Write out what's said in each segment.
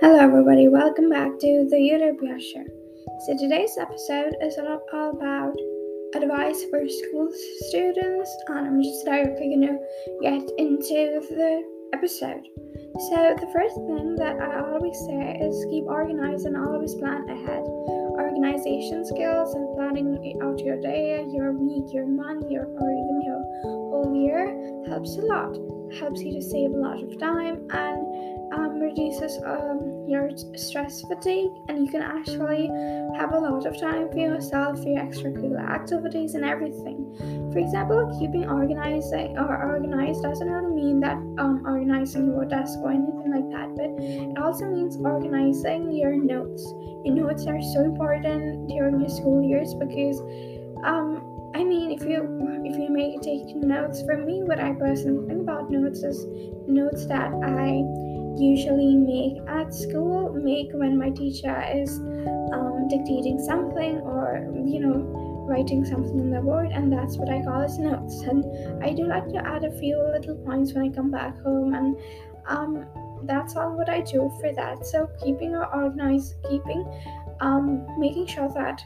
Hello, everybody. Welcome back to the Utopia Show. So, today's episode is all about advice for school students, and I'm just directly going to get into the episode. So, the first thing that I always say is keep organized and always plan ahead. Organization skills and planning out your day, your week, your month, your or even your whole year helps a lot. Helps you to save a lot of time and um, reduces um, your stress fatigue, and you can actually have a lot of time for yourself, for your extracurricular activities, and everything. For example, keeping organized or organized doesn't really mean that um, organizing your desk or anything like that, but it also means organizing your notes. Your notes are so important during your school years because um, I mean, if you if you make take notes from me, what I personally think about notes is notes that I usually make at school make when my teacher is um, dictating something or you know writing something on the board and that's what i call as notes. And i do like to add a few little points when i come back home and um, that's all what i do for that. So keeping organized keeping um, making sure that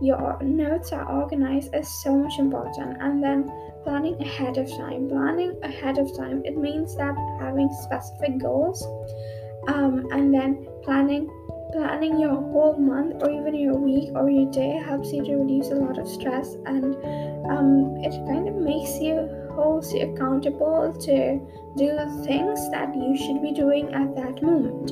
your notes are organized is so much important and then planning ahead of time. Planning ahead of time it means that having specific goals um, and then planning planning your whole month or even your week or your day helps you to reduce a lot of stress and um, it kind of makes you holds you accountable to do the things that you should be doing at that moment.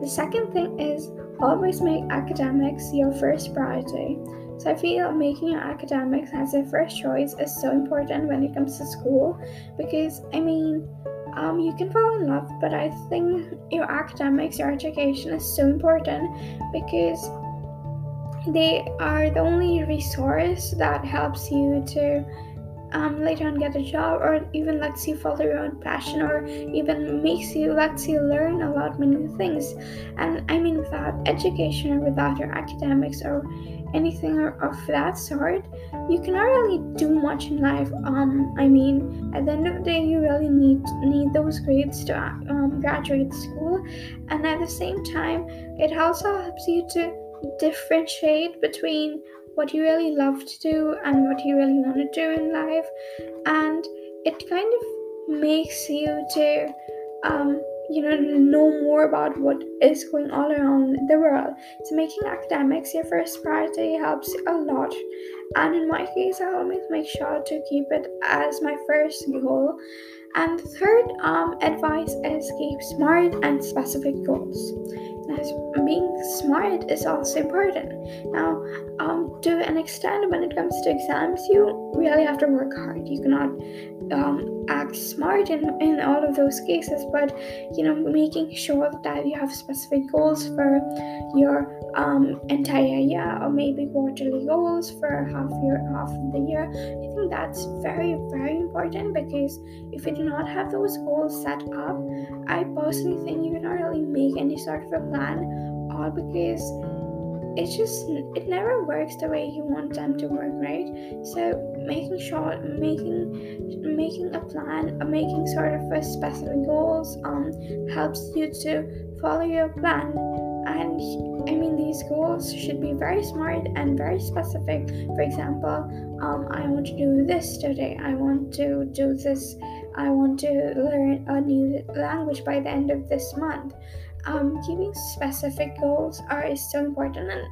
The second thing is always make academics your first priority. So I feel making your academics as your first choice is so important when it comes to school because I mean um, you can fall in love, but I think your academics, your education is so important because they are the only resource that helps you to um, later on get a job or even lets you follow your own passion or even makes you lets you learn a lot many things. And i mean without education or without your academics or anything of that sort you cannot really do much in life. Um i mean at the end of the day you really need need those grades to um, graduate school. And at the same time it also helps you to differentiate between what you really love to do and what you really want to do in life. And it kind of makes you to um, you know know more about what is going all around the world. So making academics your first priority helps a lot. And in my case i always make sure to keep it as my first goal. And the third um, advice is keep smart and specific goals being smart is also important. Now, um, to an extent, when it comes to exams, you really have to work hard. You cannot um, act smart in, in all of those cases, but you know, making sure that you have specific goals for your um, entire year or maybe quarterly goals for half year, half of the year. I think that's very, very important because if you do not have those goals set up, I personally think you cannot really make any sort of a plan, all because it just it never works the way you want them to work right? So making sure making making a plan making sort of a specific goals um helps you to follow your plan. And i mean these goals should be very smart and very specific. For example um, i want to do this today. I want to do this. I want to learn a new language by the end of this month um, keeping specific goals are is so important and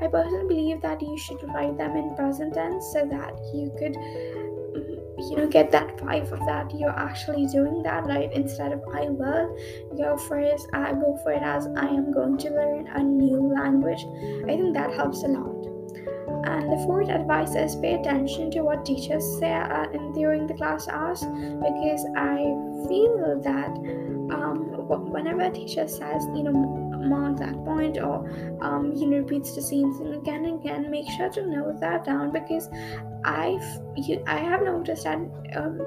i personally believe that you should write them in present tense so that you could mm, you know get that vibe of that you're actually doing that right? Instead of i will go for it i go for it as i am going to learn a new language. I think that helps a lot. And the fourth advice is pay attention to what teachers say uh, during the class hours because i feel that um, whenever a teacher says, you know, mark that point or um, know repeats the same thing again and again, make sure to note that down because I've you, I have noticed that um,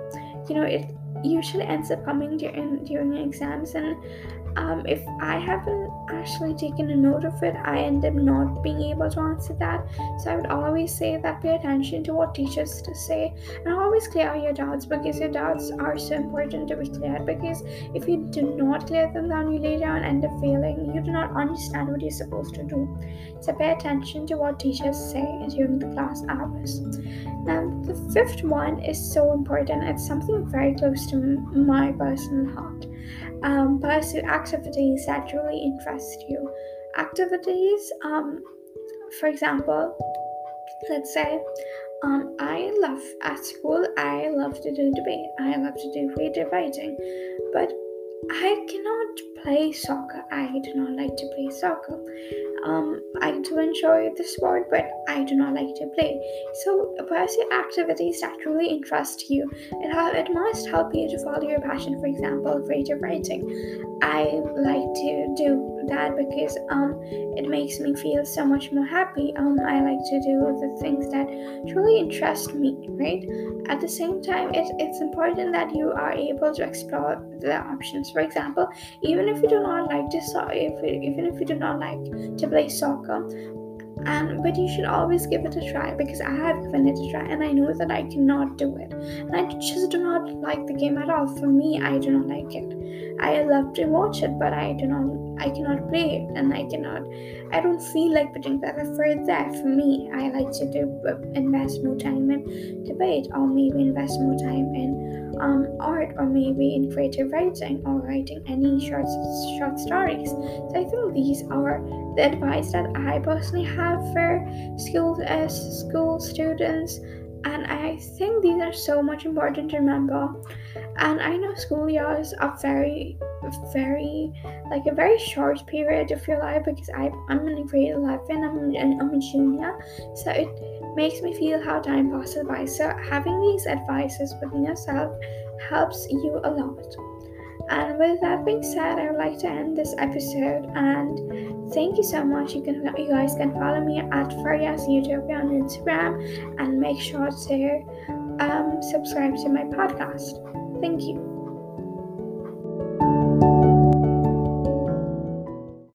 you know it usually ends up coming during during exams and um, if I haven't actually taken a note of it, I end up not being able to answer that. So I would always say that pay attention to what teachers to say and always clear your doubts because your doubts are so important to be cleared. Because if you do not clear them down, you later on end up failing. You do not understand what you're supposed to do. So pay attention to what teachers say during the class hours. Now, the fifth one is so important. It's something very close to my personal heart. Um, pursue activities that truly interest you. Activities, um, for example, let's say um, I love at school, I love to do debate, I love to do creative writing, but I cannot play soccer. I do not like to play soccer. Um, I do enjoy the sport, but I do not like to play. So pursue activities that truly interest you. It, ha- it must help you to follow your passion. For example, creative writing. I like to do that because um it makes me feel so much more happy. Um, I like to do the things that truly interest me. Right. At the same time, it, it's important that you are able to explore the options. For example, even if you do not like to so if even if you do not like to play soccer and but you should always give it a try because I have given it a try and I know that I cannot do it. And I just do not like the game at all. For me, I do not like it. I love to watch it, but I do not I cannot play it and I cannot I don't feel like putting that effort there. For me, I like to do uh, invest more time in debate or maybe invest more time in um, art or maybe in creative writing or writing any short short stories. So I think these are the advice that I personally have for school uh, school students and I think these are so much important to remember. And I know school years are very, very, like a very short period of your life because I, I'm in grade 11, I'm, I'm a junior, so it makes me feel how time passes by. So having these advices within yourself helps you a lot. And with that being said, I would like to end this episode and thank you so much. You can you guys can follow me at Farias Utopia on Instagram and make sure to um, subscribe to my podcast. Thank you.